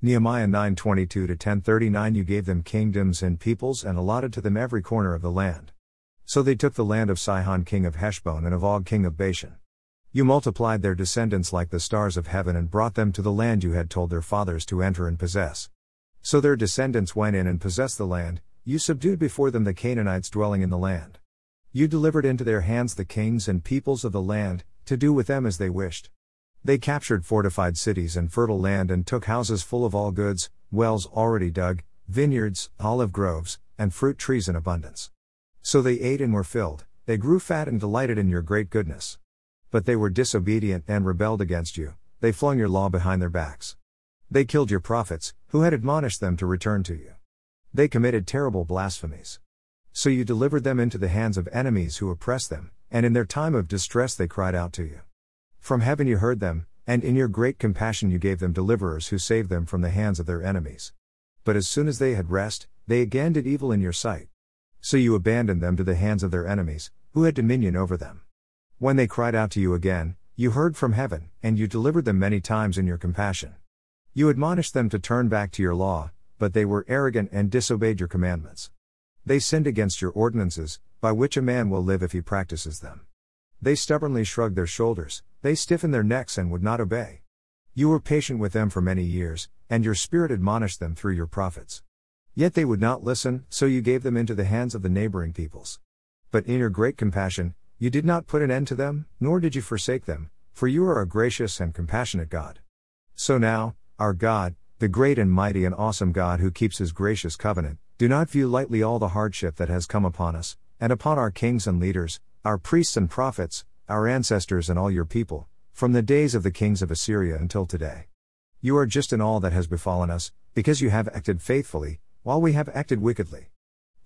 Nehemiah 9:22 to 10:39 You gave them kingdoms and peoples and allotted to them every corner of the land. So they took the land of Sihon king of Heshbon and of Og king of Bashan. You multiplied their descendants like the stars of heaven and brought them to the land you had told their fathers to enter and possess. So their descendants went in and possessed the land, you subdued before them the Canaanites dwelling in the land. You delivered into their hands the kings and peoples of the land, to do with them as they wished. They captured fortified cities and fertile land and took houses full of all goods, wells already dug, vineyards, olive groves, and fruit trees in abundance. So they ate and were filled, they grew fat and delighted in your great goodness. But they were disobedient and rebelled against you, they flung your law behind their backs. They killed your prophets, who had admonished them to return to you. They committed terrible blasphemies. So you delivered them into the hands of enemies who oppressed them, and in their time of distress they cried out to you. From heaven you heard them, and in your great compassion you gave them deliverers who saved them from the hands of their enemies. But as soon as they had rest, they again did evil in your sight. So you abandoned them to the hands of their enemies, who had dominion over them. When they cried out to you again, you heard from heaven, and you delivered them many times in your compassion. You admonished them to turn back to your law, but they were arrogant and disobeyed your commandments. They sinned against your ordinances, by which a man will live if he practices them. They stubbornly shrugged their shoulders, they stiffened their necks and would not obey. You were patient with them for many years, and your spirit admonished them through your prophets. Yet they would not listen, so you gave them into the hands of the neighboring peoples. But in your great compassion, you did not put an end to them, nor did you forsake them, for you are a gracious and compassionate God. So now, our God, the great and mighty and awesome God who keeps his gracious covenant, do not view lightly all the hardship that has come upon us, and upon our kings and leaders, our priests and prophets, our ancestors and all your people, from the days of the kings of Assyria until today. You are just in all that has befallen us, because you have acted faithfully, while we have acted wickedly.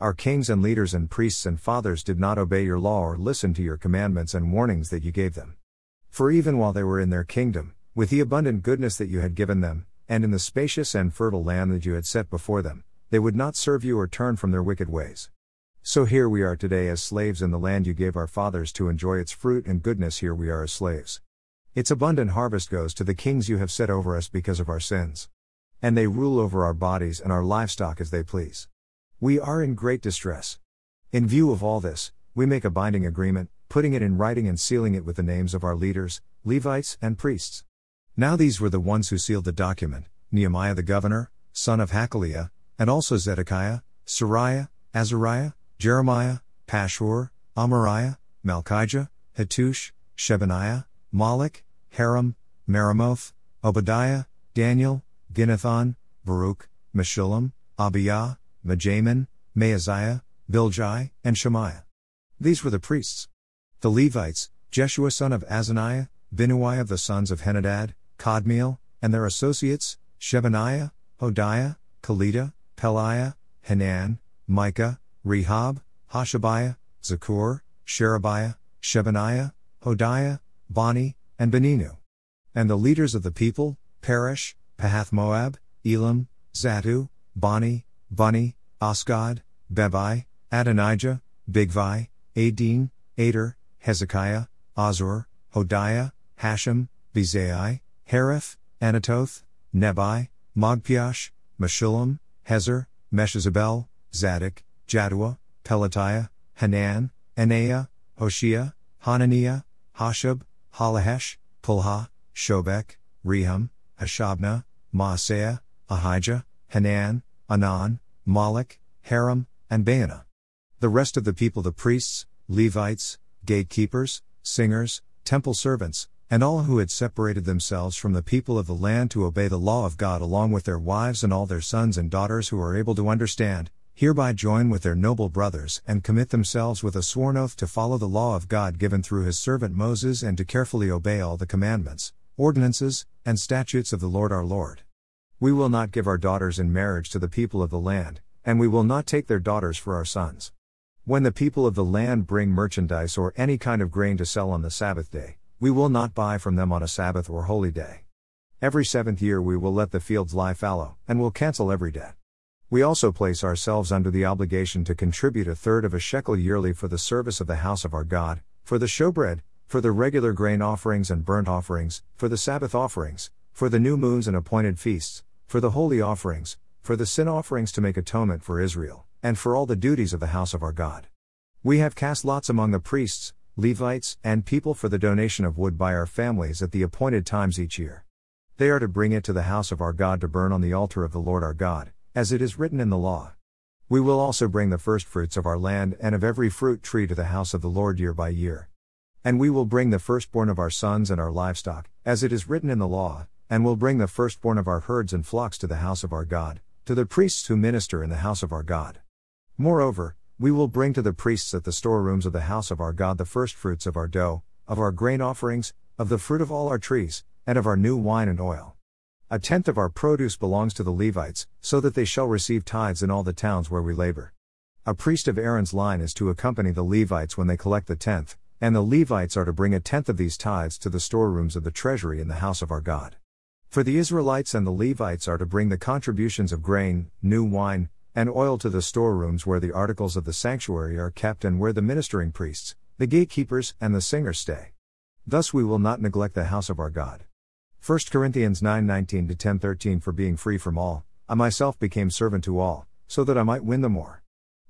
Our kings and leaders and priests and fathers did not obey your law or listen to your commandments and warnings that you gave them. For even while they were in their kingdom, with the abundant goodness that you had given them, and in the spacious and fertile land that you had set before them, they would not serve you or turn from their wicked ways. So here we are today as slaves in the land you gave our fathers to enjoy its fruit and goodness, here we are as slaves. Its abundant harvest goes to the kings you have set over us because of our sins. And they rule over our bodies and our livestock as they please. We are in great distress. In view of all this, we make a binding agreement, putting it in writing and sealing it with the names of our leaders, Levites, and priests. Now these were the ones who sealed the document Nehemiah the governor, son of Hacaliah, and also Zedekiah, Seraiah, Azariah, Jeremiah, Pashhur, Amariah, Malchijah, Hattush, Shebaniah, Malluch, Harim, Meremoth, Obadiah, Daniel, Ginnethon, Baruch, Meshullam, Abijah, Mijamin, Maaziah, Bilgai, and Shemaiah. These were the priests. The Levites, Jeshua son of Azaniah, Binnui of the sons of Henadad, Kadmiel, and their associates, Shebaniah, Hodiah, Kelita, Pelaiah, Hanan, Micah, Rehob, Hashabiah, Zaccur, Sherebiah, Shebaniah, Hodiah, Bani, and Beninu. And the leaders of the people, Parosh, Pahath Moab, Elam, Zattu, Bani, Bunni, Azgad, Bebai, Adonijah, Bigvai, Adin, Ater, Hezekiah, Azzur, Hodiah, Hashum, Bezai, Hariph, Anathoth, Nebai, Magpiash, Meshullam, Hezir, Meshezabel, Zadok, Jaddua, Pelatiah, Hanan, Anaiah, Hoshea, Hananiah, Hasshub, Hallohesh, Pilha, Shobek, Rehum, Hashabnah, Maaseiah, Ahijah, Hanan, Anan, Malluch, Harim, and Baanah. The rest of the people the priests, Levites, gatekeepers, singers, temple servants, and all who had separated themselves from the people of the land to obey the law of God along with their wives and all their sons and daughters who are able to understand, hereby join with their noble brothers and commit themselves with a sworn oath to follow the law of God given through his servant Moses and to carefully obey all the commandments, ordinances, and statutes of the Lord our Lord. We will not give our daughters in marriage to the people of the land, and we will not take their daughters for our sons. When the people of the land bring merchandise or any kind of grain to sell on the Sabbath day, we will not buy from them on a Sabbath or holy day. Every seventh year we will let the fields lie fallow, and will cancel every debt. We also place ourselves under the obligation to contribute a third of a shekel yearly for the service of the house of our God, for the showbread, for the regular grain offerings and burnt offerings, for the Sabbath offerings, for the new moons and appointed feasts, for the holy offerings, for the sin offerings to make atonement for Israel, and for all the duties of the house of our God. We have cast lots among the priests, Levites, and people for the donation of wood by our families at the appointed times each year. They are to bring it to the house of our God to burn on the altar of the Lord our God, as it is written in the law. We will also bring the firstfruits of our land and of every fruit tree to the house of the Lord year by year. And we will bring the firstborn of our sons and our livestock, as it is written in the law, and will bring the firstborn of our herds and flocks to the house of our God, to the priests who minister in the house of our God. Moreover, we will bring to the priests at the storerooms of the house of our God the firstfruits of our dough, of our grain offerings, of the fruit of all our trees, and of our new wine and oil. A tenth of our produce belongs to the Levites, so that they shall receive tithes in all the towns where we labor. A priest of Aaron's line is to accompany the Levites when they collect the tenth, and the Levites are to bring a tenth of these tithes to the storerooms of the treasury in the house of our God. For the Israelites and the Levites are to bring the contributions of grain, new wine, and oil to the storerooms where the articles of the sanctuary are kept and where the ministering priests, the gatekeepers, and the singers stay. Thus we will not neglect the house of our God. 1 Corinthians 9:19 to 10:13 For being free from all, I myself became servant to all, so that I might win the more.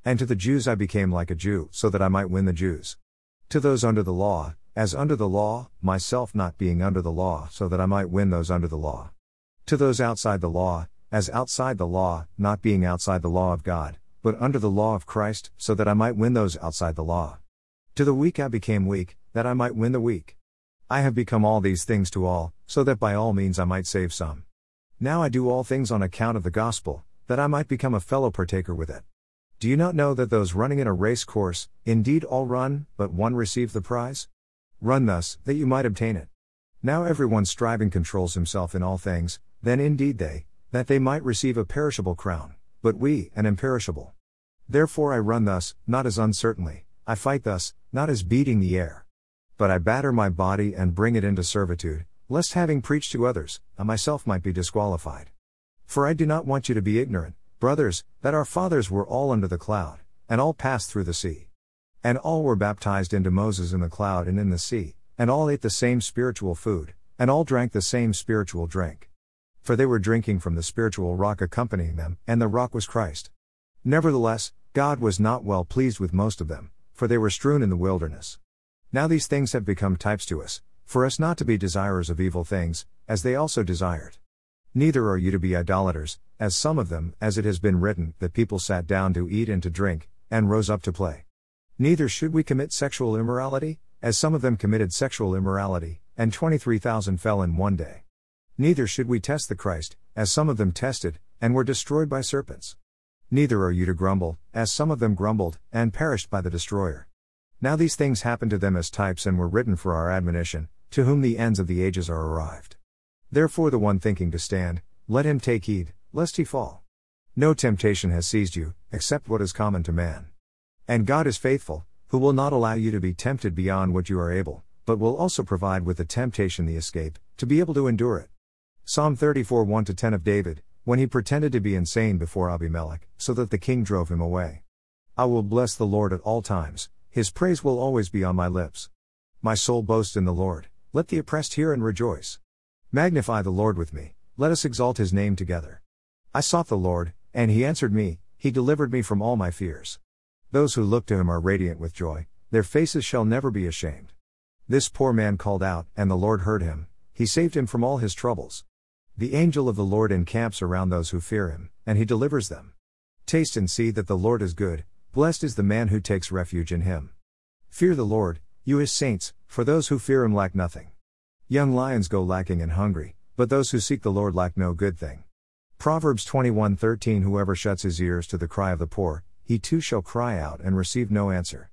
And to the Jews I became like a Jew, so that I might win the Jews. To those under the law, as under the law, myself not being under the law, so that I might win those under the law. To those outside the law, as outside the law, not being outside the law of God, but under the law of Christ, so that I might win those outside the law. To the weak I became weak, that I might win the weak. I have become all these things to all, so that by all means I might save some. Now I do all things on account of the gospel, that I might become a fellow partaker with it. Do you not know that those running in a race course, indeed all run, but one receive the prize? Run thus, that you might obtain it. Now everyone striving controls himself in all things, then indeed they, that they might receive a perishable crown, but we, an imperishable. Therefore I run thus, not as uncertainly, I fight thus, not as beating the air. But I batter my body and bring it into servitude, lest having preached to others, I myself might be disqualified. For I do not want you to be ignorant, brothers, that our fathers were all under the cloud, and all passed through the sea. And all were baptized into Moses in the cloud and in the sea, and all ate the same spiritual food, and all drank the same spiritual drink. For they were drinking from the spiritual rock accompanying them, and the rock was Christ. Nevertheless, God was not well pleased with most of them, for they were strewn in the wilderness. Now these things have become types to us, for us not to be desirers of evil things, as they also desired. Neither are you to be idolaters, as some of them, as it has been written, that people sat down to eat and to drink, and rose up to play. Neither should we commit sexual immorality, as some of them committed sexual immorality, and 23,000 fell in one day. Neither should we test the Christ, as some of them tested, and were destroyed by serpents. Neither are you to grumble, as some of them grumbled, and perished by the destroyer. Now these things happened to them as types and were written for our admonition, to whom the ends of the ages are arrived. Therefore, the one thinking to stand, let him take heed, lest he fall. No temptation has seized you, except what is common to man. And God is faithful, who will not allow you to be tempted beyond what you are able, but will also provide with the temptation the escape, to be able to endure it. Psalm 34 1 10 of David, when he pretended to be insane before Abimelech, so that the king drove him away. I will bless the Lord at all times, his praise will always be on my lips. My soul boasts in the Lord, let the oppressed hear and rejoice. Magnify the Lord with me, let us exalt his name together. I sought the Lord, and he answered me, he delivered me from all my fears. Those who look to him are radiant with joy, their faces shall never be ashamed. This poor man called out, and the Lord heard him, he saved him from all his troubles. The angel of the Lord encamps around those who fear him, and he delivers them. Taste and see that the Lord is good, Blessed is the man who takes refuge in him. Fear the Lord, you his saints, for those who fear him lack nothing. Young lions go lacking and hungry, but those who seek the Lord lack no good thing. Proverbs 21:13 Whoever shuts his ears to the cry of the poor, he too shall cry out and receive no answer.